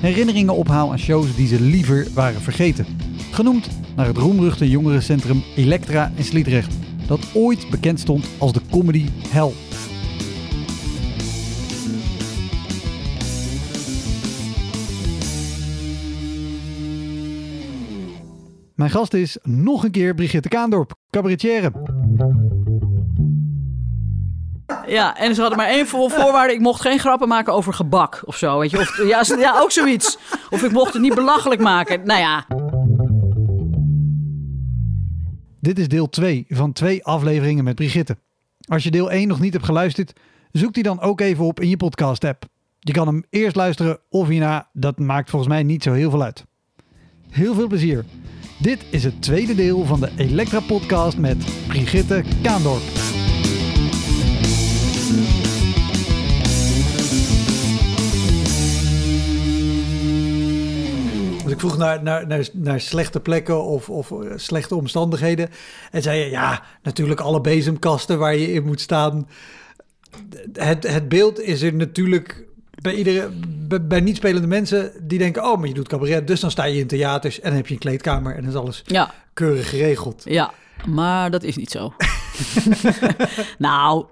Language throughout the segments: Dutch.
herinneringen ophaal aan shows die ze liever waren vergeten. Genoemd naar het roemruchte jongerencentrum Elektra in Sliedrecht, dat ooit bekend stond als de comedy hell. Mijn gast is nog een keer Brigitte Kaandorp, cabaretière. Ja, en ze hadden maar één voor- voorwaarde. Ik mocht geen grappen maken over gebak of zo. Weet je? Of, ja, ja, ook zoiets. Of ik mocht het niet belachelijk maken. Nou ja, Dit is deel 2 van twee afleveringen met Brigitte. Als je deel 1 nog niet hebt geluisterd, zoek die dan ook even op in je podcast-app. Je kan hem eerst luisteren of hierna, dat maakt volgens mij niet zo heel veel uit. Heel veel plezier. Dit is het tweede deel van de Elektra Podcast met Brigitte Kaandorp. Ik vroeg naar, naar, naar, naar slechte plekken of, of eh, slechte omstandigheden. En zei je, ja, natuurlijk alle bezemkasten waar je in moet staan. Het, het beeld is er natuurlijk bij, iedere, bij, bij niet spelende mensen die denken... oh, maar je doet cabaret, dus dan sta je in theaters... en dan heb je een kleedkamer en dan is alles ja, keurig geregeld. ja. Maar dat is niet zo. nou,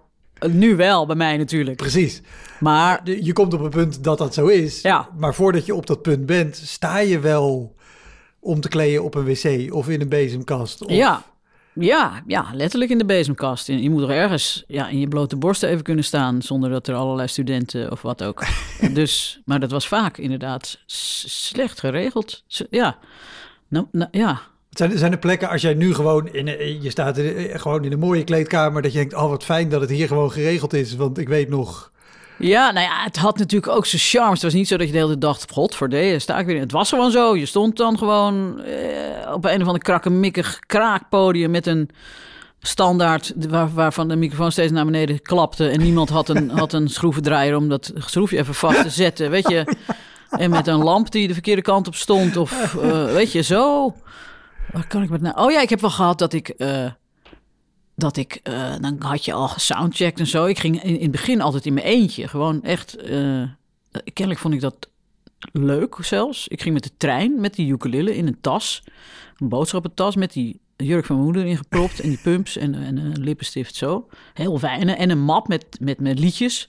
nu wel bij mij natuurlijk. Precies. Maar Je komt op een punt dat dat zo is. Ja. Maar voordat je op dat punt bent, sta je wel om te kleden op een wc of in een bezemkast. Of... ja, ja, ja, letterlijk in de bezemkast. Je moet er ergens ja, in je blote borsten even kunnen staan... zonder dat er allerlei studenten of wat ook. dus, maar dat was vaak inderdaad slecht geregeld. Ja, nou, nou, ja, Zijn, zijn er plekken als jij nu gewoon in een- je staat in, eh, gewoon in een mooie kleedkamer dat je denkt, oh wat fijn dat het hier gewoon geregeld is, want ik weet nog. Ja, nou ja, het had natuurlijk ook zijn charme. Het was niet zo dat je de hele tijd dacht, god voor deze sta ik weer in. Het was gewoon zo. Je stond dan gewoon eh, op een of ander krakkemikkig kraakpodium met een standaard waar, waarvan de microfoon steeds naar beneden klapte. En niemand had een, had een schroevendraaier om dat schroefje even vast te zetten, weet je. En met een lamp die de verkeerde kant op stond of eh, weet je, zo. Waar kan ik met nou? Oh ja, ik heb wel gehad dat ik... eh, dat ik, eh, dan had je al gesoundcheckt en zo. Ik ging in, in het begin altijd in mijn eentje. Gewoon echt, eh, kennelijk vond ik dat leuk zelfs. Ik ging met de trein, met die ukulele in een tas. Een boodschappentas met die jurk van mijn moeder ingepropt. En die pumps en, en een lippenstift zo. Heel fijn. En een map met, met, met liedjes.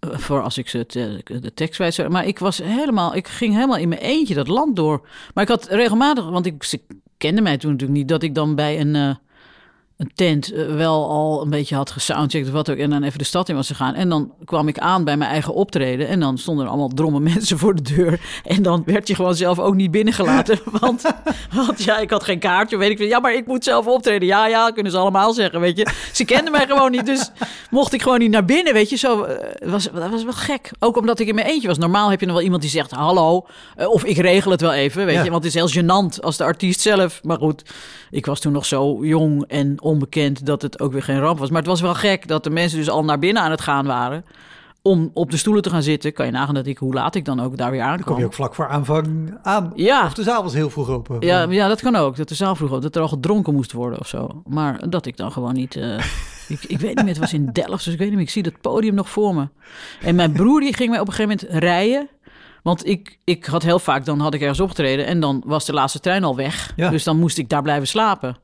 Voor als ik ze de tekst zou. Maar ik was helemaal, ik ging helemaal in mijn eentje dat land door. Maar ik had regelmatig, want ik, ze kende mij toen natuurlijk niet, dat ik dan bij een, eh, een tent eh, wel al een beetje had gesoundcheckt of wat ook. En dan even de stad in was gegaan. En dan kwam ik aan bij mijn eigen optreden. En dan stonden er allemaal drommen mensen voor de deur. En dan werd je gewoon zelf ook niet binnengelaten. Want, want ja, ik had geen kaartje. Weet ik veel. Ja, maar ik moet zelf optreden. Ja, ja, kunnen ze allemaal zeggen, weet je. Ze kenden mij gewoon niet. Dus mocht ik gewoon niet naar binnen, weet je. Zo, eh, was, dat was wel gek. Ook omdat ik in mijn eentje was. Normaal heb je nog wel iemand die zegt hallo. eh, Of ik regel het wel even, weet Ja. je. Want het is heel gênant als de artiest zelf. Maar goed, ik was toen nog zo jong en onbekend dat het ook weer geen ramp was. Maar het was wel gek dat de mensen dus al naar binnen aan het gaan waren. Om op de stoelen te gaan zitten. Kan je nagaan dat ik, hoe laat ik dan ook daar weer Dan kom aankwam. je ook vlak voor aanvang aan. Ja. Of de zaal was heel vroeg open. Ja, ja, dat kan ook. Dat de zaal vroeg ook, dat er al gedronken moest worden of zo. Maar dat ik dan gewoon niet... eh, ik, ik weet niet meer, het was in Delft, dus ik weet niet meer. Ik zie dat podium nog voor me. En mijn broer die ging mij op een gegeven moment rijden. Want ik, ik had heel vaak, dan had ik ergens opgetreden... en dan was de laatste trein al weg. Ja. Dus dan moest ik daar blijven slapen.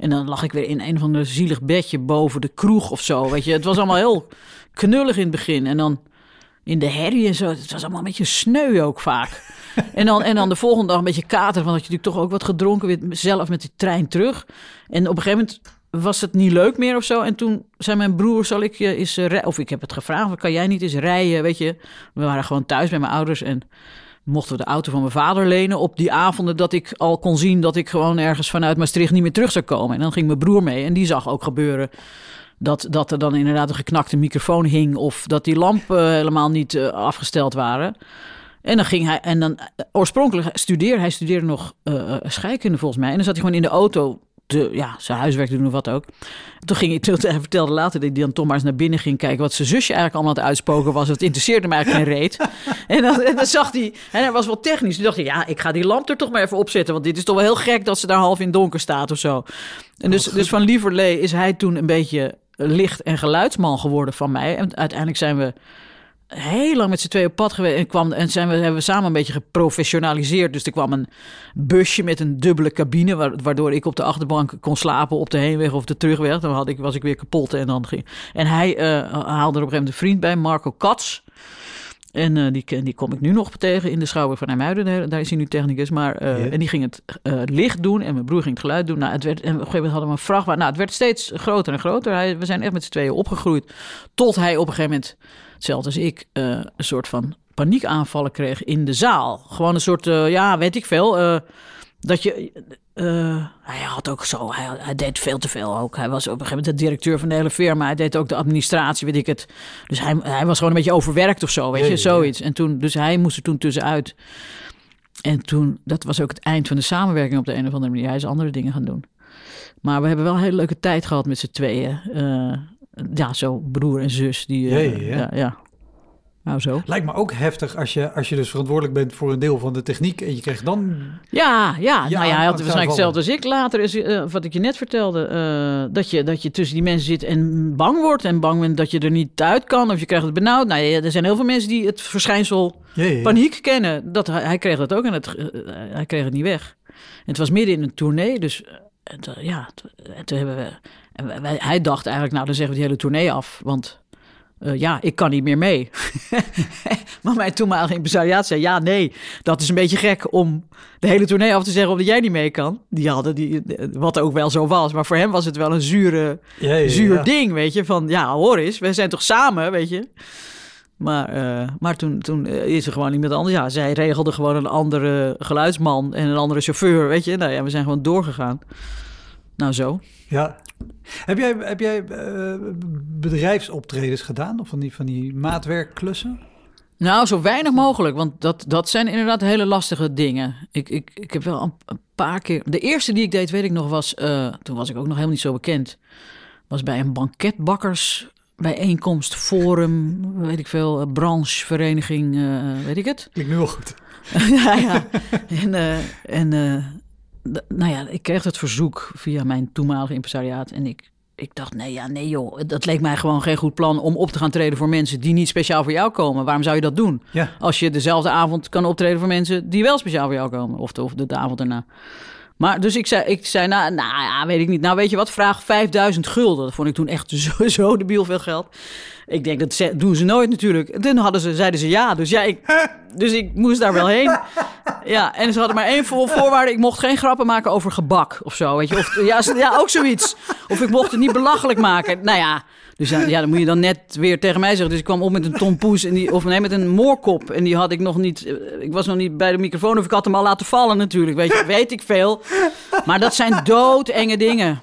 En dan lag ik weer in een van de zielig bedje boven de kroeg of zo. Weet je, het was allemaal heel knullig in het begin. En dan in de herrie en zo. Het was allemaal een beetje sneu ook vaak. en, dan, en dan de volgende dag een beetje kater, want had je natuurlijk toch ook wat gedronken, weer zelf met die trein terug. En op een gegeven moment was het niet leuk meer of zo. En toen zei mijn broer, zal ik je eens... eh, Of ik heb het gevraagd, kan jij niet eens rijden, weet je? We waren gewoon thuis bij mijn ouders en mochten we de auto van mijn vader lenen... op die avonden dat ik al kon zien dat ik gewoon ergens vanuit Maastricht niet meer terug zou komen. En dan ging mijn broer mee en die zag ook gebeuren... Dat, dat er dan inderdaad een geknakte microfoon hing... of dat die lampen helemaal niet eh, afgesteld waren... En dan ging hij, en dan eh, oorspronkelijk studeerde hij studeerde nog eh, eh, scheikunde volgens mij. En dan zat hij gewoon in de auto, te, ja, zijn huiswerk doen of wat ook. Toen ging hij, toen, hij vertelde later dat hij dan toch maar eens naar binnen ging kijken wat zijn zusje eigenlijk allemaal aan het uitspoken was. Dat interesseerde hem eigenlijk geen reet. En dan, en dan zag hij, en hij was wel technisch. Toen dacht hij, ja, ik ga die lamp er toch maar even opzetten, want dit is toch wel heel gek dat ze daar half in het donker staat of zo. En dus, dus van Lieverlee is hij toen een beetje licht- en geluidsman geworden van mij. En uiteindelijk zijn we heel lang met z'n tweeën op pad geweest. En, kwam, en zijn we, hebben we samen een beetje geprofessionaliseerd. Dus er kwam een busje met een dubbele cabine... wa- waardoor ik op de achterbank kon slapen op de heenweg of de terugweg. Dan had ik, was ik weer kapot en dan ging... En hij eh, haalde er op een gegeven moment een vriend bij, Marco Katz... En eh, die, die kom ik nu nog tegen in de Schouwburg van Nijmuiden. Daar- Daar is hij nu technicus. Maar, eh. En die ging het eh, licht doen en mijn broer ging het geluid doen. Nou, het werd, en op een gegeven moment hadden we een vrachtwagen. Nou, het werd steeds groter en groter. Hij, we zijn echt met z'n tweeën opgegroeid. Tot hij op een gegeven moment, hetzelfde als ik, een soort van paniekaanvallen kreeg in de zaal. Gewoon een soort, ja, weet ik veel. Dat je. eh, hij had ook zo, hij, hij deed veel te veel ook. Hij was op een gegeven moment de directeur van de hele firma. Hij deed ook de administratie, weet ik het. Dus hij, hij was gewoon een beetje overwerkt of zo, weet je, ja. zoiets. En toen, dus hij moest er toen tussenuit. En toen, dat was ook het eind van de samenwerking op de een of andere manier. Hij is andere dingen gaan doen. Maar we hebben wel een hele leuke tijd gehad met z'n tweeën. Eh, ja, zo broer en zus. Die, eh, Ja, ja, ja. ja, ja. Nou, zo. Lijkt me ook heftig als je, als je dus verantwoordelijk bent voor een deel van de techniek en je krijgt dan... Ja, ja, nou ja, hij had waarschijnlijk hetzelfde als ik later, is, eh, wat ik je net vertelde. eh, dat, je, dat je tussen die mensen zit en bang wordt. En bang bent dat je er niet uit kan. Of je krijgt het benauwd. Nou ja, er zijn heel veel mensen die het verschijnsel ja. paniek kennen. Dat, hij, hij kreeg dat ook en het, eh, hij kreeg het niet weg. En het was midden in een tournee, dus ja, toen- en toen hebben we... En wij- wij- hij dacht eigenlijk, nou dan zeggen we die hele tournee af, want... eh, ja, ik kan niet meer mee. maar mijn toenmalige impresariaat zei... ja, nee, dat is een beetje gek om de hele tournee af te zeggen... omdat jij niet mee kan. Die hadden die, wat ook wel zo was. Maar voor hem was het wel een zure, Ja, ja, ja. zuur ding, weet je. Van, ja, hoor eens, we zijn toch samen, weet je. Maar, eh, maar toen, toen eh, is er gewoon iemand anders. Ja, zij regelde gewoon een andere geluidsman en een andere chauffeur, weet je. Nou ja, we zijn gewoon doorgegaan. Nou zo. Ja. Heb jij, heb jij eh, bedrijfsoptredens gedaan? Of van die, van die maatwerkklussen? Nou, zo weinig mogelijk, want dat, dat zijn inderdaad hele lastige dingen. Ik, ik, ik heb wel een, paar keer... De eerste die ik deed, weet ik nog, was... eh, toen was ik ook nog helemaal niet zo bekend. Was bij een banketbakkers bijeenkomst, forum, weet ik veel, branchevereniging, eh, weet ik het. Klinkt nu al goed. ja, ja. En, en nou ja, ik kreeg het verzoek via mijn toenmalige impresariaat. En ik, ik dacht, nee, ja, nee joh, dat leek mij gewoon geen goed plan om op te gaan treden voor mensen die niet speciaal voor jou komen. Waarom zou je dat doen? Ja. Als je dezelfde avond kan optreden voor mensen die wel speciaal voor jou komen. Of de, of de, de avond erna. Maar dus ik zei, ik zei nou, nou ja, weet ik niet. Nou, weet je wat, vraag 5000 gulden. Dat vond ik toen echt zo, zo debiel veel geld. Ik denk, dat ze- doen ze nooit natuurlijk. En toen hadden ze, zeiden ze ja. Dus ja, ik, dus ik moest daar wel heen. Ja, en ze hadden maar één voor, voorwaarde. Ik mocht geen grappen maken over gebak of zo, weet je. Of, ja, ja, ook zoiets. Of ik mocht het niet belachelijk maken. Nou ja, dus ja, ja, dan moet je dan net weer tegen mij zeggen. Dus ik kwam op met een tompoes, en die, of nee, met een moorkop. En die had ik nog niet, eh, ik was nog niet bij de microfoon. Of ik had hem al laten vallen natuurlijk, weet je. Weet ik veel. Maar dat zijn doodenge dingen.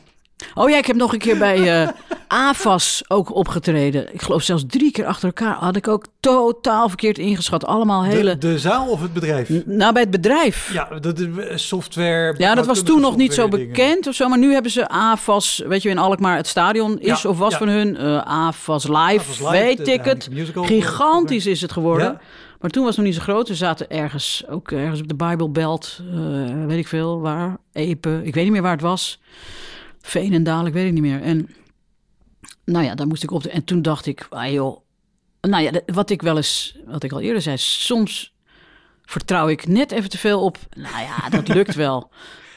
Oh ja, ik heb nog een keer bij eh AFAS ook opgetreden. Ik geloof zelfs drie keer achter elkaar. Had ik ook totaal verkeerd ingeschat. Allemaal hele... De, de zaal of het bedrijf? N- Nou, bij het bedrijf. Ja, dat is eh, software. Ja, dat was toen nog niet zo dingen. bekend of zo. Maar nu hebben ze AFAS, weet je, in Alkmaar het stadion is Ja, of was ja. van hun. eh AFAS Live, AFAS Live, weet ik het. Gigantisch is het geworden. Ja. Maar toen was het nog niet zo groot. We zaten ergens, ook ergens op de Bijbelbelt, eh weet ik veel waar. Epe, ik weet niet meer waar het was. Veenendaal, ik weet het niet meer. En nou ja, daar moest ik op. En toen dacht ik, ah joh. Nou ja, wat ik wel eens, wat ik al eerder zei, soms vertrouw ik net even te veel op. Nou ja, dat lukt wel.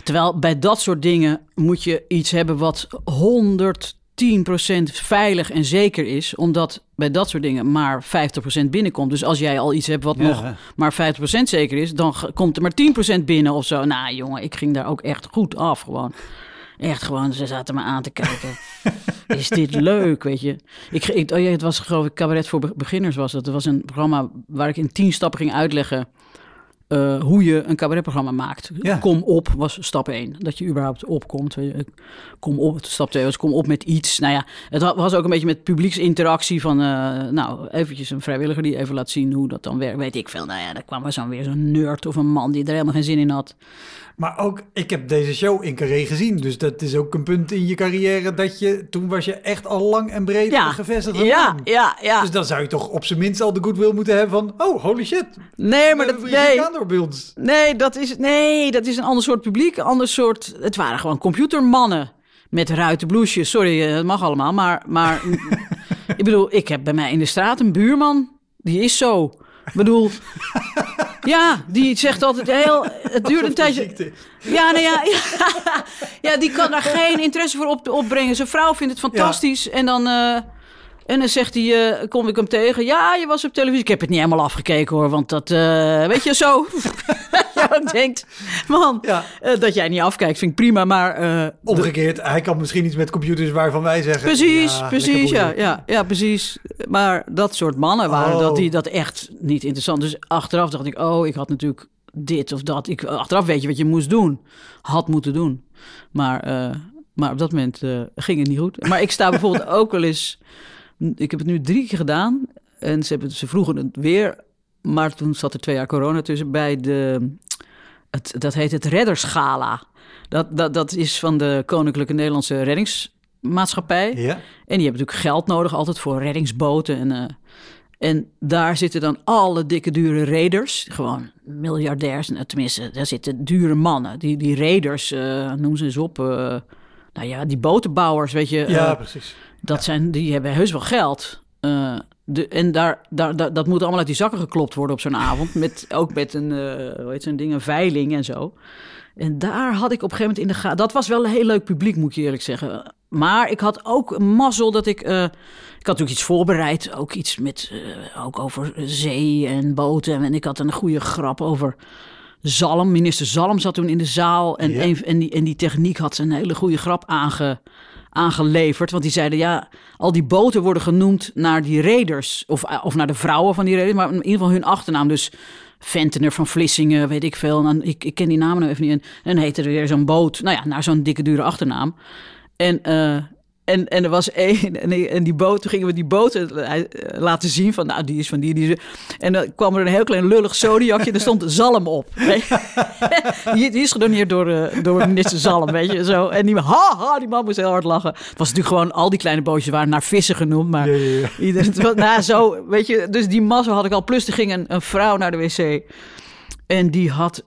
Terwijl bij dat soort dingen moet je iets hebben wat 110 10% veilig en zeker is, omdat bij dat soort dingen maar 50% binnenkomt. Dus als jij al iets hebt wat Ja. nog maar 50% zeker is, dan komt er maar 10% binnen of zo. Nou jongen, ik ging daar ook echt goed af gewoon. Echt gewoon, ze zaten me aan te kijken. Is dit leuk, weet je? Ik, ik, oh ja, het was geloof ik Cabaret voor Be- Beginners was het. Het was een programma waar ik in tien stappen ging uitleggen... eh, hoe je een cabaretprogramma maakt. Ja. Kom op was stap 1. Dat je überhaupt opkomt. Kom op, stap 2 was kom op met iets. Nou ja, het wa- was ook een beetje met publieksinteractie van... eh, nou, eventjes een vrijwilliger die even laat zien hoe dat dan werkt. Weet ik veel. Nou ja, daar kwam er zo'n weer zo'n nerd of een man die er helemaal geen zin in had. Maar ook, ik heb deze show in Carré gezien. Dus dat is ook een punt in je carrière dat je... Toen was je echt al lang en breed Ja, gevestigd. ja, ja, ja. Dus dan zou je toch op zijn minst al de goodwill moeten hebben van... Oh, holy shit. Nee, maar dat... Nee. door bij ons. Nee, dat is, nee, dat is een ander soort publiek. Een ander soort. Het waren gewoon computermannen. Met ruiten blouses. Sorry, eh, het mag allemaal. Maar, maar ik bedoel, ik heb bij mij in de straat een buurman. Die is zo. Ik bedoel. Ja, die zegt altijd heel. Het duurt een tijdje. Ja, nou ja, ja, ja, die kan daar geen interesse voor op, opbrengen. Zijn vrouw vindt het fantastisch. En dan. eh, en dan zegt hij, eh, kom ik hem tegen. Ja, je was op televisie. Ik heb het niet helemaal afgekeken hoor, want dat, eh, weet je, zo. denkt, man, Ja. eh, dat jij niet afkijkt vind ik prima, maar... eh, Omgekeerd, hij kan misschien iets met computers waarvan wij zeggen... Precies, ja, precies, ja, ja, ja, precies. Maar dat soort mannen waren Oh. dat die dat echt niet interessant. Dus achteraf dacht ik, oh, ik had natuurlijk dit of dat. Ik, achteraf weet je wat je moest doen, had moeten doen. Maar, eh, maar op dat moment ging het niet goed. Maar ik sta bijvoorbeeld ook wel eens. Ik heb het nu drie keer gedaan en ze, hebben, ze vroegen het weer, maar toen zat er twee jaar corona tussen bij de. Het, dat heet het Reddersgala. Dat, dat, dat is van de Koninklijke Nederlandse Reddingsmaatschappij. Ja, En die hebben natuurlijk geld nodig altijd voor reddingsboten. En, eh, en daar zitten dan alle dikke dure raiders. Gewoon miljardairs. Nou, tenminste, daar zitten dure mannen. Die, die raiders, eh, noem ze eens op. eh, nou ja, die botenbouwers, weet je. ja precies. dat zijn, die hebben heus wel geld. Eh, de, en daar, daar, daar- dat moet allemaal uit die zakken geklopt worden op zo'n avond. Met, ook met een, eh hoe heet zo'n ding, een veiling en zo. En daar had ik op een gegeven moment in de gaten... Dat was wel een heel leuk publiek, moet ik je eerlijk zeggen. Maar ik had ook mazzel dat ik... eh, ik had natuurlijk iets voorbereid. Ook iets met, eh, ook over zee en boten. En ik had een goede grap over Zalm. Minister Zalm zat toen in de zaal. En, een, en, die, en die techniek had ze een hele goede grap aange, aangeleverd. Want die zeiden, ja, al die boten worden genoemd naar die raiders. Of, of naar de vrouwen van die raiders. Maar in ieder geval hun achternaam. Dus Ventener van Vlissingen, weet ik veel. En dan, ik, ik ken die namen nou even niet. En, dan heette er weer zo'n boot. Nou ja, naar zo'n dikke dure achternaam. En, eh, en, en er was één, en die, en die boot, toen gingen we die boot eh, eh, laten zien van, nou, die is van die, die is. En dan kwam er een heel klein lullig zodiacje, er stond Zalm op. Die, die is gedoneerd door, eh, door minister Zalm, weet je, zo. En die, ha, ha, die man moest heel hard lachen. Het was natuurlijk gewoon, al die kleine bootjes waren naar vissen genoemd, maar Ja, ja, ja. ieder, het was- nou, zo, weet je, dus die massa had ik al. Plus er ging een, een vrouw naar de wc en die had...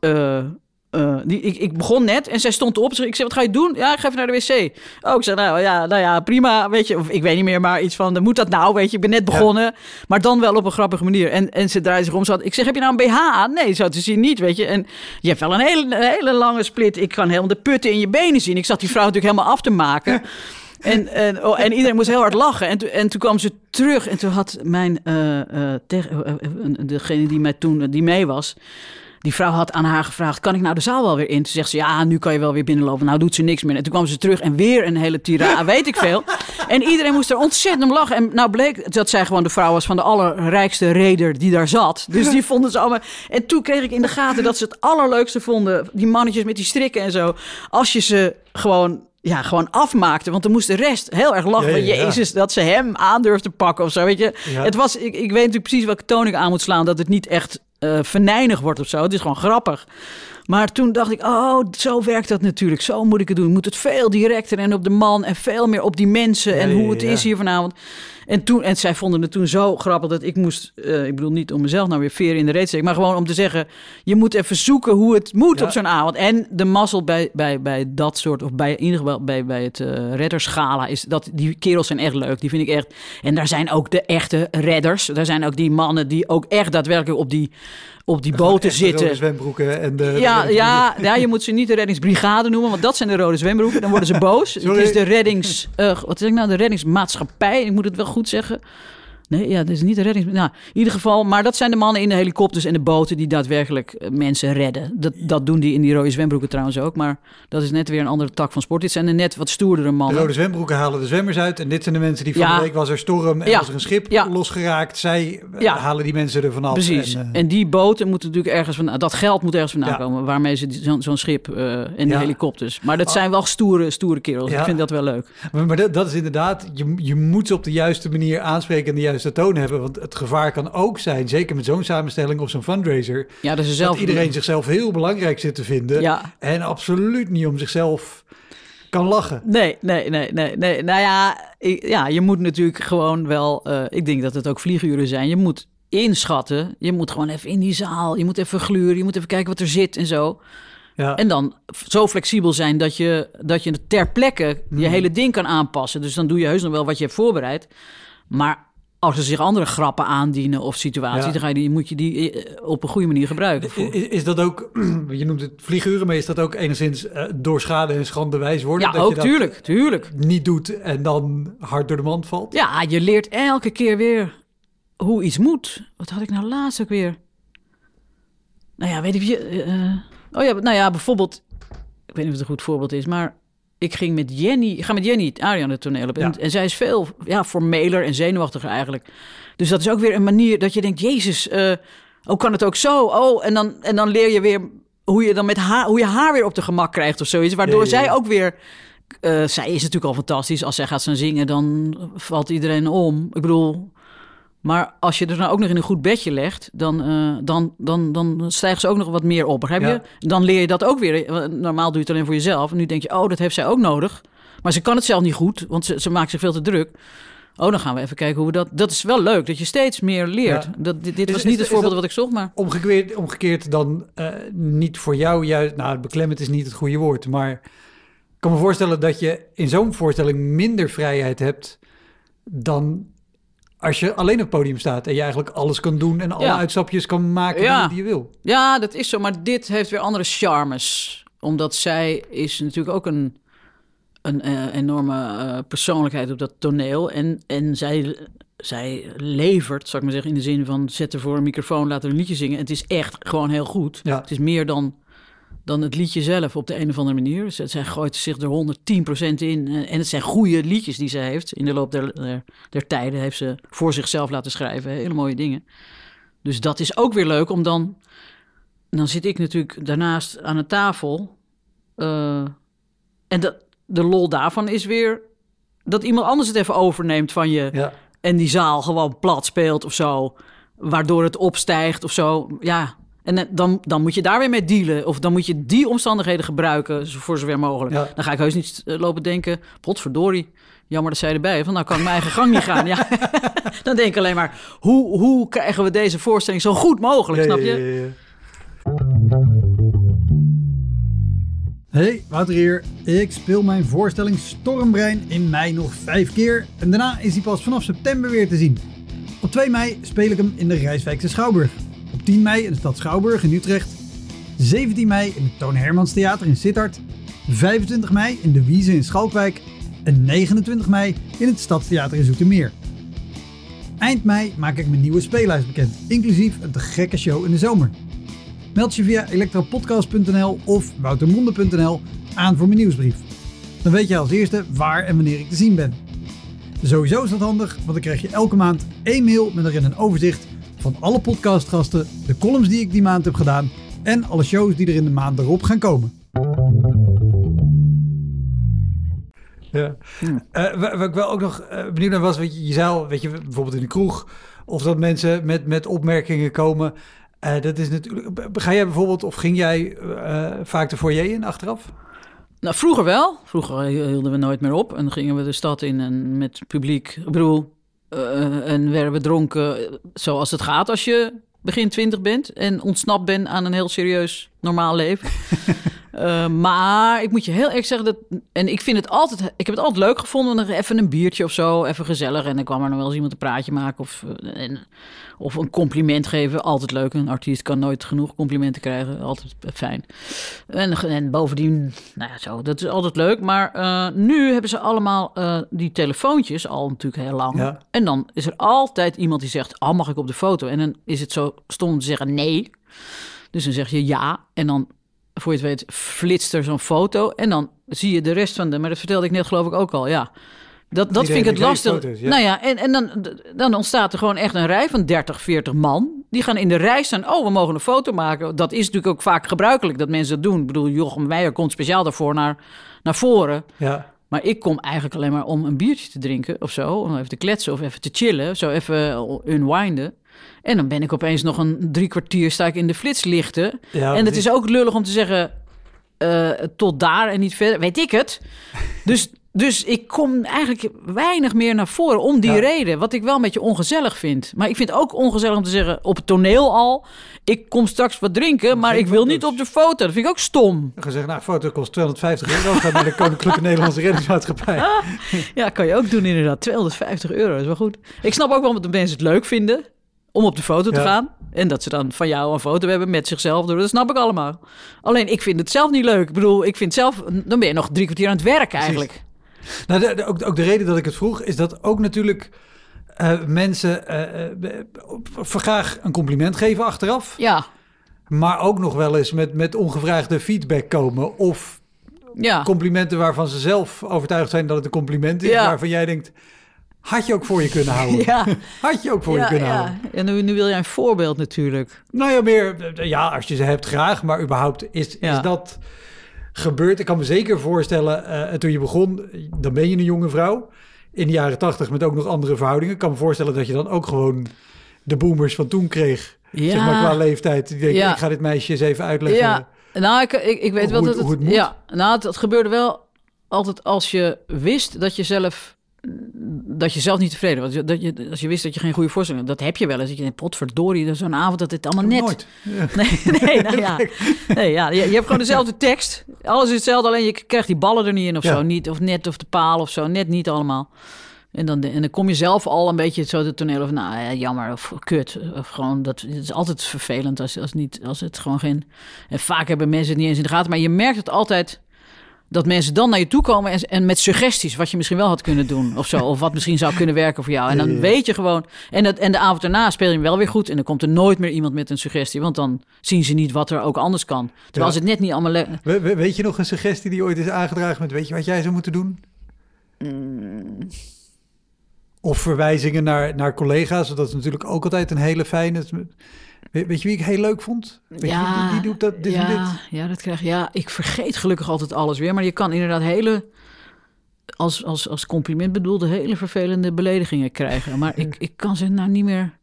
eh, die, ik, ik begon net en zij stond op. Ik zei, wat ga je doen? Ja, ik ga even naar de wc. Oh, ik zei, nou ja, nou ja, prima. Weet je, of ik weet niet meer, maar iets van, moet dat nou? Weet je, ik ben net begonnen. Maar dan wel op een grappige manier. En, en ze draaide zich om. Ze had, ik zeg, heb je nou een BH aan? Nee, zo te zien niet, weet je. En je hebt wel een hele, een hele lange split. Ik kan helemaal de putten in je benen zien. Ik zat die vrouw natuurlijk helemaal af te maken. En, en, oh, en iedereen moest heel hard lachen. En, toen- en toen kwam ze terug. En toen had mijn, eh, degene die mij toen, die mee was... Die vrouw had aan haar gevraagd, kan ik nou de zaal wel weer in? Toen zegt ze, ja, nu kan je wel weer binnenlopen. Nou doet ze niks meer. En toen kwam ze terug en weer een hele tirade, weet ik veel. En iedereen moest er ontzettend om lachen. En nou bleek dat zij gewoon de vrouw was van de allerrijkste reder die daar zat. Dus die vonden ze allemaal... En toen kreeg ik in de gaten dat ze het allerleukste vonden. Die mannetjes met die strikken en zo. Als je ze gewoon... Ja, gewoon afmaakte. Want dan moest de rest heel erg lachen. Ja, van, ja, ja. Jezus, dat ze hem aandurfde pakken of zo. Weet je, het was, ik, ik weet natuurlijk precies welke toon ik aan moet slaan. Dat het niet echt eh venijnig wordt of zo. Het is gewoon grappig. Maar toen dacht ik, oh, zo werkt dat natuurlijk. Zo moet ik het doen. Ik moet het veel directer en op de man en veel meer op die mensen en hoe het is hier vanavond. En, toen, en zij vonden het toen zo grappig dat ik moest, eh, ik bedoel niet om mezelf nou weer veren in de reet te steken, maar gewoon om te zeggen, je moet even zoeken hoe het moet Ja. op zo'n avond. En de mazzel bij, bij, bij dat soort, of bij in ieder geval bij, bij het eh redderschala, is dat die kerels zijn echt leuk. Die vind ik echt. En daar zijn ook de echte redders. Daar zijn ook die mannen die ook echt daadwerkelijk op die, op die boten Echt de rode zitten. zwembroeken en de Ja, ja, ja, ja, je moet ze niet de reddingsbrigade noemen, want dat zijn de rode zwembroeken. Dan worden ze boos. Sorry. Het is de reddings... eh, wat zeg ik nou? De reddingsmaatschappij. Ik moet het wel goed zeggen. Nee, ja, dat is niet de reddings... Nou, in ieder geval, maar dat zijn de mannen in de helikopters en de boten die daadwerkelijk eh, mensen redden. Dat, dat doen die in die rode zwembroeken trouwens ook, maar dat is net weer een andere tak van sport. Dit zijn de net wat stoerdere De mannen. rode zwembroeken halen de zwemmers uit. En dit zijn de mensen die van Ja. de week was er storm en Ja. was er een schip Ja. losgeraakt. Zij eh, halen die mensen er vanaf. Precies. En, En, eh, die boten moeten natuurlijk ergens van... Dat geld moet ergens vandaan komen. Waarmee ze zo'n schip en die Ja. helikopters. Maar dat zijn wel stoere, stoere kerels. Ik vind dat wel leuk. maar maar dat, dat is inderdaad, je, je moet ze op de juiste manier aanspreken en de juiste toon hebben. Want het gevaar kan ook zijn, zeker met zo'n samenstelling of zo'n fundraiser, Ja, dat ze zelf... dat iedereen zichzelf heel belangrijk zit te vinden. Ja. En absoluut niet om zichzelf kan lachen. Nee, nee, nee, nee, nee. Nou ja, ik- ja, je moet natuurlijk gewoon wel... eh, ik denk dat het ook vlieguren zijn. Je moet inschatten. Je moet gewoon even in die zaal. Je moet even gluren. Je moet even kijken wat er zit en zo. Ja. En dan zo flexibel zijn dat je, dat je ter plekke Hmm. je hele ding kan aanpassen. Dus dan doe je heus nog wel wat je hebt voorbereid. Maar als er zich andere grappen aandienen of situaties... Ja. dan ga je die, moet je die eh, op een goede manier gebruiken. Voor. Is, is dat ook, je noemt het vlieguren, maar is dat ook enigszins eh, door schade en schande wijs worden? Ja, dat ook, je dat tuurlijk, tuurlijk. niet doet en dan hard door de mand valt? Ja, je leert elke keer weer hoe iets moet. Wat had ik nou laatst ook weer? Nou ja, weet je... eh, oh ja, nou ja, bijvoorbeeld... Ik weet niet of het een goed voorbeeld is, maar... Ik ging met Jenny, ga met Jenny Ariane het toneel op. En, Ja. en zij is veel ja, formeler en zenuwachtiger eigenlijk. Dus dat is ook weer een manier dat je denkt... Jezus, eh oh, kan het ook zo? Oh, en dan, en dan leer je weer hoe je, dan met haar, hoe je haar weer op de gemak krijgt of zoiets. Waardoor Ja, ja, ja. zij ook weer... eh, zij is natuurlijk al fantastisch. Als zij gaat zingen, dan valt iedereen om. Ik bedoel... Maar als je er dan ook nog in een goed bedje legt, dan, eh, dan, dan, dan stijgen ze ook nog wat meer op. Begrijp je? Dan leer je dat ook weer. Eh, Normaal doe je het alleen voor jezelf. En nu denk je, oh, dat heeft zij ook nodig. Maar ze kan het zelf niet goed, want ze, ze maakt zich veel te druk. Oh, dan gaan we even kijken hoe we dat... Dat is wel leuk, dat je steeds meer leert. Ja. Dat, dit dit Is- was is- niet het voorbeeld dat- wat ik zocht, maar... Omgekeerd, omgekeerd dan eh, niet voor jou juist, nou beklemmend is niet het goede woord, maar ik kan me voorstellen dat je in zo'n voorstelling minder vrijheid hebt dan als je alleen op het podium staat en je eigenlijk alles kan doen en alle Ja. uitstapjes kan maken Ja. die je wil. Ja, dat is zo. Maar dit heeft weer andere charmes. Omdat zij is natuurlijk ook een, een eh, enorme eh, persoonlijkheid op dat toneel. En, en zij, zij levert, zou ik maar zeggen, in de zin van... zet er voor een microfoon, laat er een liedje zingen. En het is echt gewoon heel goed. Ja. Het is meer dan, dan het liedje zelf op de een of andere manier. Zij, zij gooit zich er 110% in. eh, En het zijn goede liedjes die ze heeft. In de loop der, der, der tijden heeft ze voor zichzelf laten schrijven. Hele mooie dingen. Dus dat is ook weer leuk om dan... Dan zit ik natuurlijk daarnaast aan een tafel. eh, en dat, de lol daarvan is weer dat iemand anders het even overneemt van je. Ja. En die zaal gewoon plat speelt of zo. Waardoor het opstijgt of zo. Ja. En eh, dan, dan moet je daar weer mee dealen. Of dan moet je die omstandigheden gebruiken voor zover mogelijk. Ja. Dan ga ik heus niet eh, lopen denken... potverdorie, jammer dat zij erbij. Van nou kan ik mijn eigen gang niet gaan. Ja. dan denk ik alleen maar... Hoe, hoe krijgen we deze voorstelling zo goed mogelijk, snap je? Ja, ja. Hey, Wouter hier. Ik speel mijn voorstelling Stormbrein in mei nog vijf keer. En daarna is hij pas vanaf september weer te zien. Op 2 mei speel ik hem in de Rijswijkse Schouwburg. Op 10 mei in de stad Schouwburg in Utrecht. 17 mei in het Toon Hermans Theater in Sittard. 25 mei in de Wiese in Schalkwijk. En 29 mei in het Stadstheater in Zoetermeer. Eind mei maak ik mijn nieuwe speellijst bekend, inclusief een te gekke show in de zomer. Meld je via elektropodcast.nl of woutermonde.nl aan voor mijn nieuwsbrief. Dan weet je als eerste waar en wanneer ik te zien ben. Sowieso is dat handig, want dan krijg je elke maand één mail met erin een overzicht van alle podcastgasten, de columns die ik die maand heb gedaan en alle shows die er in de maand erop gaan komen. Ja. Eh, wa- wat ik wel ook nog eh, benieuwd naar was, weet je, je zei al, weet je, bijvoorbeeld in de kroeg, of dat mensen met, met opmerkingen komen. Eh, dat is natuurlijk. Ga jij bijvoorbeeld, of ging jij eh, vaak de foyer in achteraf? Nou, vroeger wel. Vroeger hielden we nooit meer op. En dan gingen we de stad in en met publiek. Ik bedoel, eh, en werden we dronken eh, zoals het gaat als je begin twintig bent. En ontsnapt bent aan een heel serieus normaal leven. Eh, maar ik moet je heel erg zeggen dat. En ik vind het altijd. Ik heb het altijd leuk gevonden. Even een biertje of zo. Even gezellig. En dan kwam er nog wel eens iemand een praatje maken. Of, eh, en, of een compliment geven. Altijd leuk. Een artiest kan nooit genoeg complimenten krijgen. Altijd fijn. En, en bovendien. Nou ja, zo. Dat is altijd leuk. Maar eh, nu hebben ze allemaal die telefoontjes. Al natuurlijk heel lang. Ja. En dan is er altijd iemand die zegt. Oh, mag ik op de foto? En dan is het zo stom om te zeggen nee. Dus dan zeg je ja. En dan voor je het weet, flitst er zo'n foto. En dan zie je de rest van de. Maar dat vertelde ik net, geloof ik ook al. Ja. Dat, dat vind ik het lastig. foto's, ja. Nou ja, en, en dan, dan ontstaat er gewoon echt een rij van 30, 40 man. Die gaan in de rij staan. Oh, we mogen een foto maken. Dat is natuurlijk ook vaak gebruikelijk dat mensen dat doen. Ik bedoel, Jochem Meijer komt speciaal daarvoor naar, naar voren. Ja. Maar ik kom eigenlijk alleen maar om een biertje te drinken of zo. Om even te kletsen of even te chillen. Zo even unwinden. En dan ben ik opeens nog een drie kwartier sta ik in de flitslichten. Ja, en het is ook lullig om te zeggen eh, tot daar en niet verder. Weet ik het. Dus, dus ik kom eigenlijk weinig meer naar voren om die Ja. reden. Wat ik wel een beetje ongezellig vind. Maar ik vind het ook ongezellig om te zeggen op het toneel al. Ik kom straks wat drinken, maar ik wil niet foto's. op de foto. Dat vind ik ook stom. Gezegd, nou, foto kost 250 euro. Gaat naar de Koninklijke Nederlandse Reddingsmaatschappij. Ja, kan je ook doen inderdaad. 250 euro is wel goed. Ik snap ook wel dat de mensen het leuk vinden om op de foto te Ja. gaan. En dat ze dan van jou een foto hebben met zichzelf. Dat snap ik allemaal. Alleen ik vind het zelf niet leuk. Ik bedoel, ik vind zelf... Dan ben je nog drie kwartier aan het werk eigenlijk. Nou, de, de- ook, ook de reden dat ik het vroeg, is dat ook natuurlijk eh, mensen voor graag een compliment geven achteraf. Ja, Maar ook nog wel eens met, met ongevraagde feedback komen. Of ja. complimenten waarvan ze zelf overtuigd zijn dat het een compliment is. Ja. Waarvan jij denkt, had je ook voor je kunnen houden. Ja, Had je ook voor je kunnen ja. houden. En nu, nu wil jij een voorbeeld natuurlijk. Nou ja, meer, ja, als je ze hebt graag. Maar überhaupt is, is dat gebeurd. Ik kan me zeker voorstellen, eh, toen je begon, dan ben je een jonge vrouw. In de jaren tachtig met ook nog andere verhoudingen. Ik kan me voorstellen dat je dan ook gewoon de boomers van toen kreeg. Ja. Zeg maar qua leeftijd. Die denken, ik ga dit meisje eens even uitleggen. Ja, nou, ik, ik, ik weet wel dat het... ja, nou, het, het gebeurde wel altijd als je wist dat je zelf... Dat je zelf niet tevreden was. Dat je, als je wist dat je geen goede voorstelling had. Dat heb je wel eens. Dat je denkt, potverdorie, zo'n avond dat het allemaal net... Nooit. Ja. Nee, nee, nou ja. Nee, ja je, je hebt gewoon dezelfde tekst. Alles is hetzelfde, alleen je krijgt die ballen er niet in of Ja. zo. Niet, of net of de paal of zo. Net niet allemaal. En dan, en dan kom je zelf al een beetje zo de toneel of nou ja, jammer of kut. Of gewoon, dat het is altijd vervelend als, als, niet, als het gewoon geen... En vaak hebben mensen het niet eens in de gaten. Maar je merkt het altijd dat mensen dan naar je toe komen en, en met suggesties wat je misschien wel had kunnen doen of zo. Of wat misschien zou kunnen werken voor jou. En dan weet je gewoon. En, dat, en de avond daarna speel je hem wel weer goed. En dan komt er nooit meer iemand met een suggestie. Want dan zien ze niet wat er ook anders kan. Terwijl Ja. als het net niet allemaal... le- We- we- weet je nog een suggestie die ooit is aangedragen met... weet je wat jij zou moeten doen? Mm. Of verwijzingen naar, naar collega's. Dat is natuurlijk ook altijd een hele fijne... Weet, weet je wie ik heel leuk vond? Weet je, die, die doet dat, dit ja, en dit. Ja, dat krijg. Ja, ik vergeet gelukkig altijd alles weer. Maar je kan inderdaad hele... Als, als, als compliment bedoelde hele vervelende beledigingen krijgen. Maar ik, ik kan ze nou niet meer...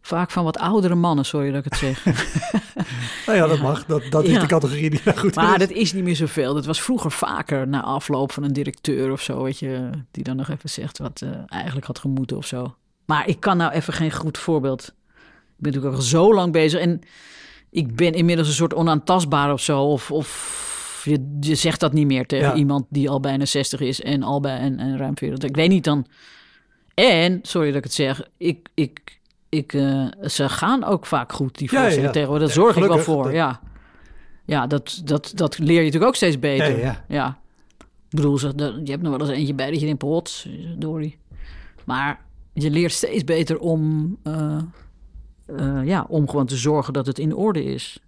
Vaak van wat oudere mannen, sorry dat ik het zeg. Nou ja, dat mag. Dat, dat is Ja. de categorie die daar goed Maar is. dat is niet meer zoveel. Dat was vroeger vaker na afloop van een directeur of zo, weet je, die dan nog even zegt wat eh, eigenlijk had gemoeten of zo. Maar ik kan nou even geen goed voorbeeld. Ik ben natuurlijk al zo lang bezig en ik ben inmiddels een soort onaantastbaar of zo. Of, of je, je zegt dat niet meer tegen Ja. iemand die al bijna 60 is en al bij en, en ruim 40. Ik weet niet dan. En, sorry dat ik het zeg, ik, ik, ik, eh, ze gaan ook vaak goed, die Ja, ja, ja. tegenwoordig. Ja, zorg ik wel voor, Dat- ja. Ja, dat, dat, dat leer je natuurlijk ook steeds beter. Ja, ja. Ik bedoel, dat- je hebt nog wel eens eentje bij dat je denkt, pot, Dory. Maar je leert steeds beter om, eh, eh, ja, om gewoon te zorgen dat het in orde is.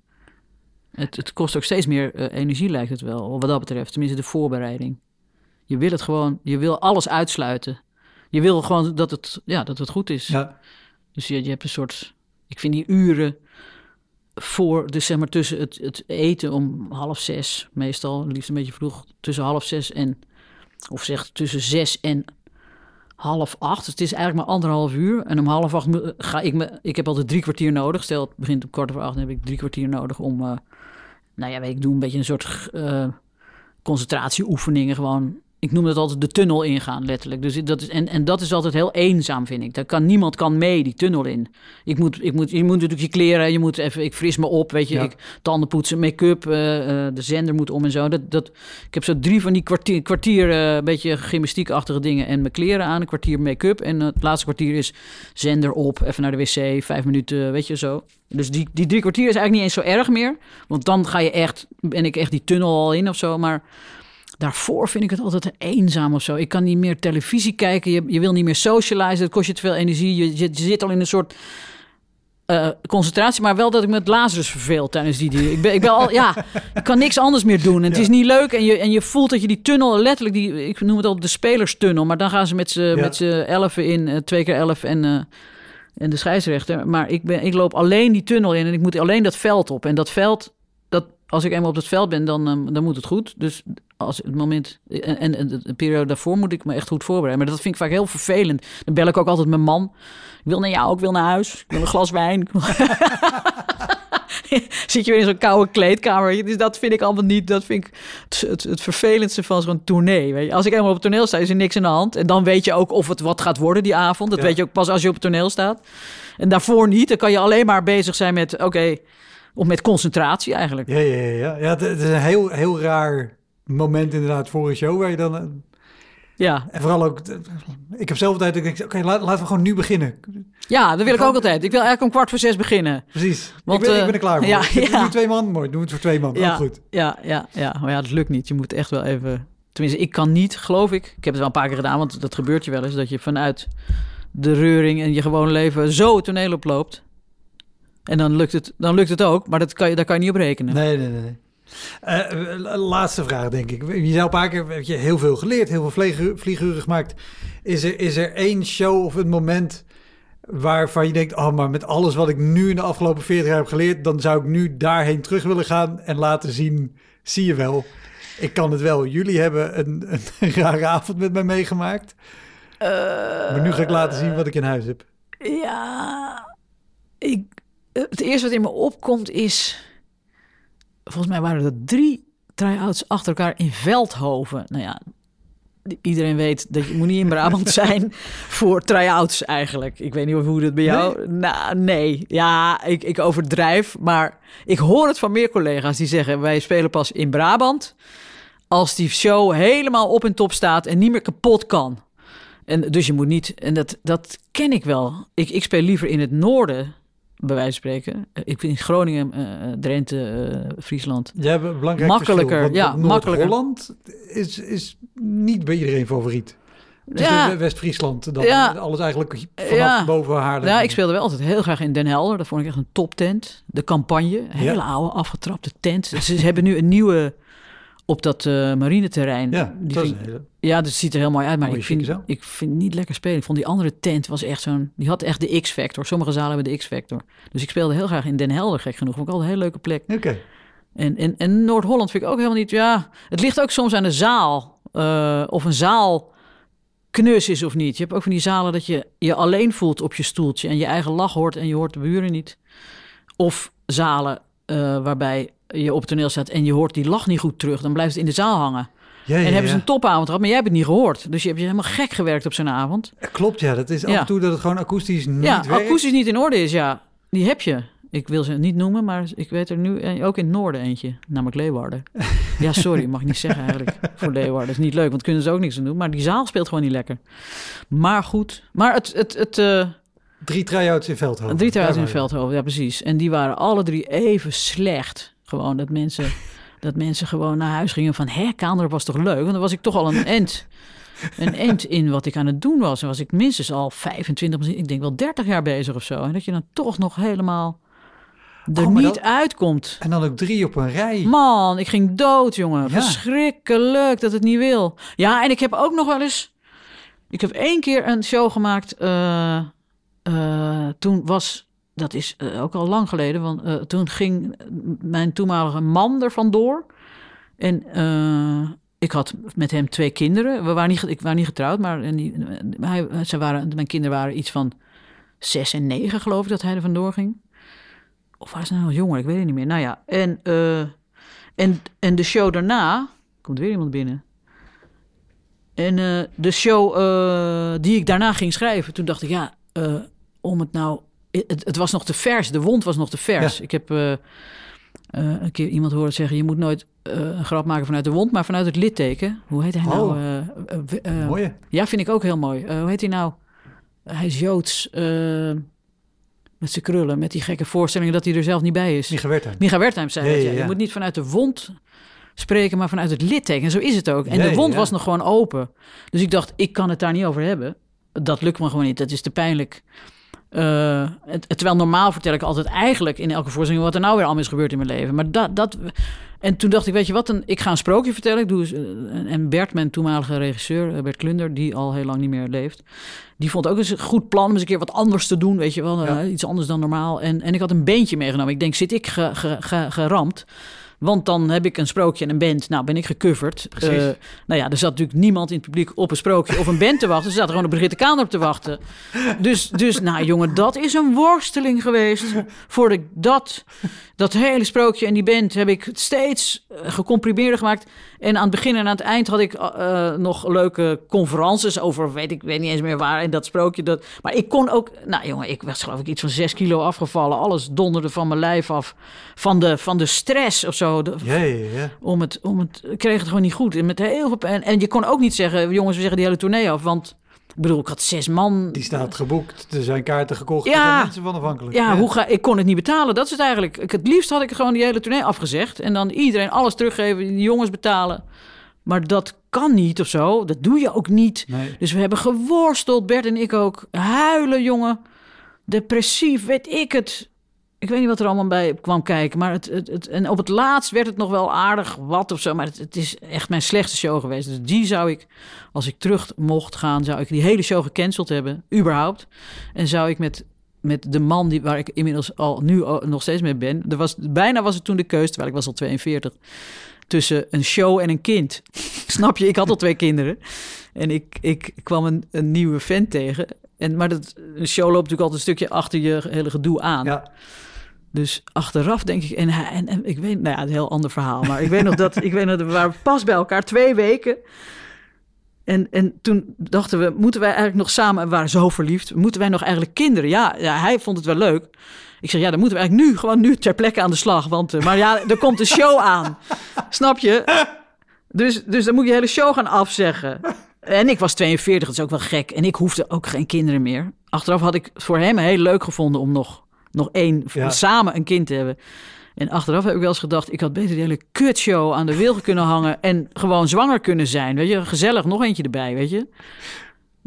Het, het kost ook steeds meer eh, energie, lijkt het wel, wat dat betreft. Tenminste, de voorbereiding. Je wil het gewoon, je wil alles uitsluiten. Je wil gewoon dat het, ja, dat het goed is. Ja. Dus je, je hebt een soort. Ik vind die uren voor, dus zeg maar tussen het, het eten om half zes, meestal, liefst een beetje vroeg, tussen half zes en, of zeg tussen zes en half acht. Dus het is eigenlijk maar anderhalf uur. En om half acht ga ik me, ik heb altijd drie kwartier nodig. Stel, het begint om kwart over acht, dan heb ik drie kwartier nodig om, eh, nou ja, weet ik, doe een beetje een soort eh, concentratieoefeningen gewoon ik noem het altijd de tunnel ingaan, letterlijk. Dus dat is, en, en dat is altijd heel eenzaam, vind ik. Daar kan, niemand kan mee, die tunnel in. Ik moet, ik moet, je moet natuurlijk je kleren, je moet even, ik fris me op, weet je. Ja. Ik, tanden poetsen, make-up, eh, eh, de zender moet om en zo. Dat, dat, ik heb zo drie van die kwartier, kwartier een beetje gymnastiekachtige dingen. En mijn kleren aan, een kwartier make-up. En het laatste kwartier is zender op, even naar de wc, vijf minuten, weet je zo. Dus die, die drie kwartier is eigenlijk niet eens zo erg meer. Want dan ga je echt, ben ik echt die tunnel al in of zo. Maar daarvoor vind ik het altijd eenzaam of zo. Ik kan niet meer televisie kijken. Je, je wil niet meer socializen. Het kost je te veel energie. Je, je, je zit al in een soort eh, concentratie. Maar wel dat ik met Lazarus verveel tijdens die. Ik ben, ik ben al, ja, ik kan niks anders meer doen. En het Ja. is niet leuk. En je, en je voelt dat je die tunnel letterlijk, die, ik noem het al de spelerstunnel. Maar dan gaan ze met z'n Ja. met z'n elfen in, eh, twee keer elf en... eh, en de scheidsrechter. Maar ik, ben, ik loop alleen die tunnel in en ik moet alleen dat veld op. En dat veld, als ik eenmaal op het veld ben, dan, ehm, dan moet het goed. Dus als het moment. En, en, en de periode daarvoor moet ik me echt goed voorbereiden. Maar dat vind ik vaak heel vervelend. Dan bel ik ook altijd mijn man. Ik wil naar jou, ik wil naar huis. Ik wil een glas wijn. Zit je weer in zo'n koude kleedkamer. Dus dat vind ik allemaal niet. Dat vind ik het, het, het vervelendste van zo'n tournee. Weet je. Als ik eenmaal op het toneel sta, is er niks aan de hand. En dan weet je ook of het wat gaat worden die avond. Dat Ja. weet je ook pas als je op het toneel staat. En daarvoor niet. Dan kan je alleen maar bezig zijn met, oké, of met concentratie eigenlijk. Ja, ja, ja. ja. het, is een heel, heel raar moment inderdaad voor een show waar je dan... eh, Ja, En vooral ook... eh, Ik heb zelf altijd... dat Ik denk, oké, laat- laten we gewoon nu beginnen. ja dat wil ik ook altijd. Ik wil eigenlijk om kwart voor zes beginnen. Precies. Want, ik, ben, ik eh, ben er klaar voor. ja, Ik heb ja. Nu twee man, mooi. Doen we het voor twee man. Ja. Goed. Ja, ja, ja. Maar ja, dat lukt niet. Je moet echt wel even... Tenminste, ik kan niet, geloof ik. Ik heb het wel een paar keer gedaan, want dat gebeurt je wel eens. Dat je vanuit de reuring en je gewone leven zo het toneel oploopt. En dan lukt het, dan lukt het ook, maar dat kan je, daar kan je niet op rekenen. Nee, nee, nee. nee. Eh, eh, laatste vraag, denk ik. Je zei al een paar keer, heb je heel veel geleerd, heel veel vlieguren, vlieguren gemaakt. Is er, is er één show of een moment waarvan je denkt... oh, maar met alles wat ik nu in de afgelopen 40 jaar heb geleerd... dan zou ik nu daarheen terug willen gaan en laten zien... zie je wel, ik kan het wel. Jullie hebben een, een rare avond met mij meegemaakt. maar nu ga ik laten zien wat ik in huis heb. Ja, ik, het eerste wat in me opkomt is... Volgens mij waren er drie try-outs achter elkaar in Veldhoven. Nou ja, iedereen weet dat je moet niet in Brabant zijn voor try-outs eigenlijk. Ik weet niet hoe dat bij jou... Nou, nee. Ja, ik, ik overdrijf. Maar ik hoor het van meer collega's die zeggen... wij spelen pas in Brabant als die show helemaal op en top staat... en niet meer kapot kan. En dus je moet niet, en dat, dat ken ik wel. Ik, ik speel liever in het noorden, bij wijze van spreken. Eh, Ik vind in Groningen, eh, Drenthe, eh, Friesland. Jij hebt een belangrijk Makkelijker, verschil, ja, makkelijker. Noord-Holland is, is niet bij iedereen favoriet. Ja. West-Friesland dan Ja. alles eigenlijk vanaf Ja. boven Haarlem. Ja, ik speelde wel altijd heel graag in Den Helder. Dat vond ik echt een toptent. De campagne, hele oude afgetrapte tent. Ze hebben nu een nieuwe op dat eh marineterrein. Ja, Die dat is vind- hele... Ja, dat ziet er heel mooi uit, maar ik vind, ik vind het niet lekker spelen. Ik vond die andere tent was echt zo'n... Die had echt de X-factor. Sommige zalen hebben de X-factor. Dus ik speelde heel graag in Den Helder, gek genoeg. Vond ik altijd een hele leuke plek. Oké. En, en, en Noord-Holland vind ik ook helemaal niet... Ja, het ligt ook soms aan de zaal. eh, of een zaal knus is of niet. Je hebt ook van die zalen dat je je alleen voelt op je stoeltje... en je eigen lach hoort en je hoort de buren niet. Of zalen eh, waarbij je op het toneel staat... en je hoort die lach niet goed terug. Dan blijft het in de zaal hangen. Ja, ja, En hebben ze een topavond gehad, maar jij hebt het niet gehoord. Dus je hebt je helemaal gek gewerkt op zo'n avond. Klopt, ja. Dat is af en toe dat het gewoon akoestisch niet ja, werkt. akoestisch niet in orde is, ja. Die heb je. Ik wil ze niet noemen, maar ik weet er nu ook in het noorden eentje. Namelijk Leeuwarden. Ja, sorry, mag ik niet zeggen eigenlijk. Voor Leeuwarden. Dat is niet leuk, want kunnen ze ook niks aan doen. Maar die zaal speelt gewoon niet lekker. Maar goed. Maar het... het, het eh, Drie try-outs in Veldhoven. Drie trouwens in Veldhoven, ja precies. En die waren alle drie even slecht. Gewoon dat mensen, dat mensen gewoon naar huis gingen van... hè, Kaanderen was toch leuk? Want dan was ik toch al een end, een end in wat ik aan het doen was. En was ik minstens al 25, misschien- ik denk wel 30 jaar bezig of zo. En dat je dan toch nog helemaal er Oh, niet dat- uitkomt. En dan ook drie op een rij. Man, ik ging dood, jongen. Ja. Verschrikkelijk dat het niet wil. Ja, en ik heb ook nog wel eens... Ik heb één keer een show gemaakt. eh, eh, toen was... Dat is eh, ook al lang geleden. Want eh, toen ging mijn toenmalige man er vandoor. En eh, ik had met hem twee kinderen. We waren niet, ik waren niet getrouwd, maar hij, ze waren, mijn kinderen waren iets van zes en negen, geloof ik, dat hij er vandoor ging. Of was hij nou jonger? Ik weet het niet meer. Nou ja, en, en, en de show daarna... Komt weer iemand binnen. En de show die ik daarna ging schrijven, toen dacht ik, ja, om het nou... Het, het was nog te vers, de wond was nog te vers. Ja. Ik heb eh, eh, een keer iemand horen zeggen, je moet nooit eh, een grap maken vanuit de wond, maar vanuit het litteken. Hoe heet hij nou? Oh. Mooie. ja, vind ik ook heel mooi. Hoe heet hij nou? Hij is Joods, met zijn krullen, met die gekke voorstellingen dat hij er zelf niet bij is. Micha Wertheim. Micha Wertheim zei dat, ja. Je moet niet vanuit de wond spreken, maar vanuit het litteken. En zo is het ook. En de wond ja. was nog gewoon open. Dus ik dacht, ik kan het daar niet over hebben. Dat lukt me gewoon niet. Dat is te pijnlijk. Eh, terwijl normaal vertel ik altijd eigenlijk in elke voorstelling wat er nou weer allemaal is gebeurd in mijn leven. Maar dat, dat, en toen dacht ik, weet je wat, een, ik ga een sprookje vertellen. Ik doe, eh, en Bert, mijn toenmalige regisseur, eh, Bert Klunder, die al heel lang niet meer leeft, die vond ook eens een goed plan om eens een keer wat anders te doen, weet je wel, Ja. iets anders dan normaal. En, en ik had een beentje meegenomen. Ik denk, zit ik ge, ge, ge- geramd? Want dan heb ik een sprookje en een band. Nou, ben ik gecoverd. Precies. Eh, nou ja, er zat natuurlijk niemand in het publiek op een sprookje of een band te wachten. Ze zaten gewoon op Brigitte Kaan op te wachten. Dus, dus, nou jongen, dat is een worsteling geweest. Voordat ik dat, dat hele sprookje en die band heb ik steeds eh, gecomprimeerder gemaakt. En aan het begin en aan het eind had ik eh, nog leuke conferences over, weet ik weet niet eens meer waar, in dat sprookje. Dat, maar ik kon ook, nou jongen, ik was geloof ik iets van zes kilo afgevallen. Alles donderde van mijn lijf af. Van de, van de stress of zo. De- Ja, ja, ja. om het, om het, ik kreeg het gewoon niet goed. En, met heel veel, en, en je kon ook niet zeggen, jongens, we zeggen die hele tournee af. Want ik bedoel, ik had zes man. Die staat geboekt. Er zijn kaarten gekocht. Ja. Er zijn mensen van afhankelijk. Ja, Hoe ga, ik kon het niet betalen. Dat is het eigenlijk. Ik, het liefst had ik gewoon die hele tournee afgezegd. En dan iedereen alles teruggeven, die jongens betalen. Maar dat kan niet of zo. Dat doe je ook niet. Nee. Dus we hebben geworsteld, Bert en ik ook. Huilen, jongen. Depressief, weet ik het. Ik weet niet wat er allemaal bij kwam kijken. Maar het, het, het, en op het laatst werd het nog wel aardig wat of zo. Maar het, het is echt mijn slechtste show geweest. Dus die zou ik, als ik terug mocht gaan, zou ik die hele show gecanceld hebben. Überhaupt. En zou ik met, met de man die, waar ik inmiddels al nu nog steeds mee ben. Er was, bijna was het toen de keuze, terwijl ik was al 42. Tussen een show en een kind. Snap je? Ik had al twee kinderen. En ik, ik kwam een, een nieuwe vent tegen. En, maar dat, een show loopt natuurlijk altijd een stukje achter je hele gedoe aan. Ja. Dus achteraf denk ik, en, en ik weet, nou ja, een heel ander verhaal. Maar ik weet nog dat, ik weet nog, dat we waren pas bij elkaar, twee weken. En, en toen dachten we, moeten wij eigenlijk nog samen, we waren zo verliefd, moeten wij nog eigenlijk kinderen? Ja, ja, hij vond het wel leuk. Ik zeg, ja, dan moeten we eigenlijk nu, gewoon nu ter plekke aan de slag. Want, eh, maar ja, er komt een show aan. Snap je? Dus, dus dan moet je hele show gaan afzeggen. En ik was 42, dat is ook wel gek. En ik hoefde ook geen kinderen meer. Achteraf had ik voor hem heel leuk gevonden om nog, nog één, Ja. samen een kind te hebben. En achteraf heb ik wel eens gedacht, ik had beter die hele kutshow aan de wilgen kunnen hangen en gewoon zwanger kunnen zijn. Weet je, gezellig, nog eentje erbij, weet je.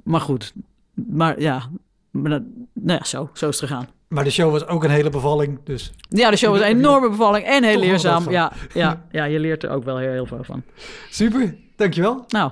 Maar goed, maar ja, maar dat, nou ja, zo, zo is het gegaan. Maar de show was ook een hele bevalling. Dus Ja, de show was een enorme bevalling en heel leerzaam. Ja, ja, ja, je leert er ook wel heel, heel veel van. super. Dankjewel. Nou,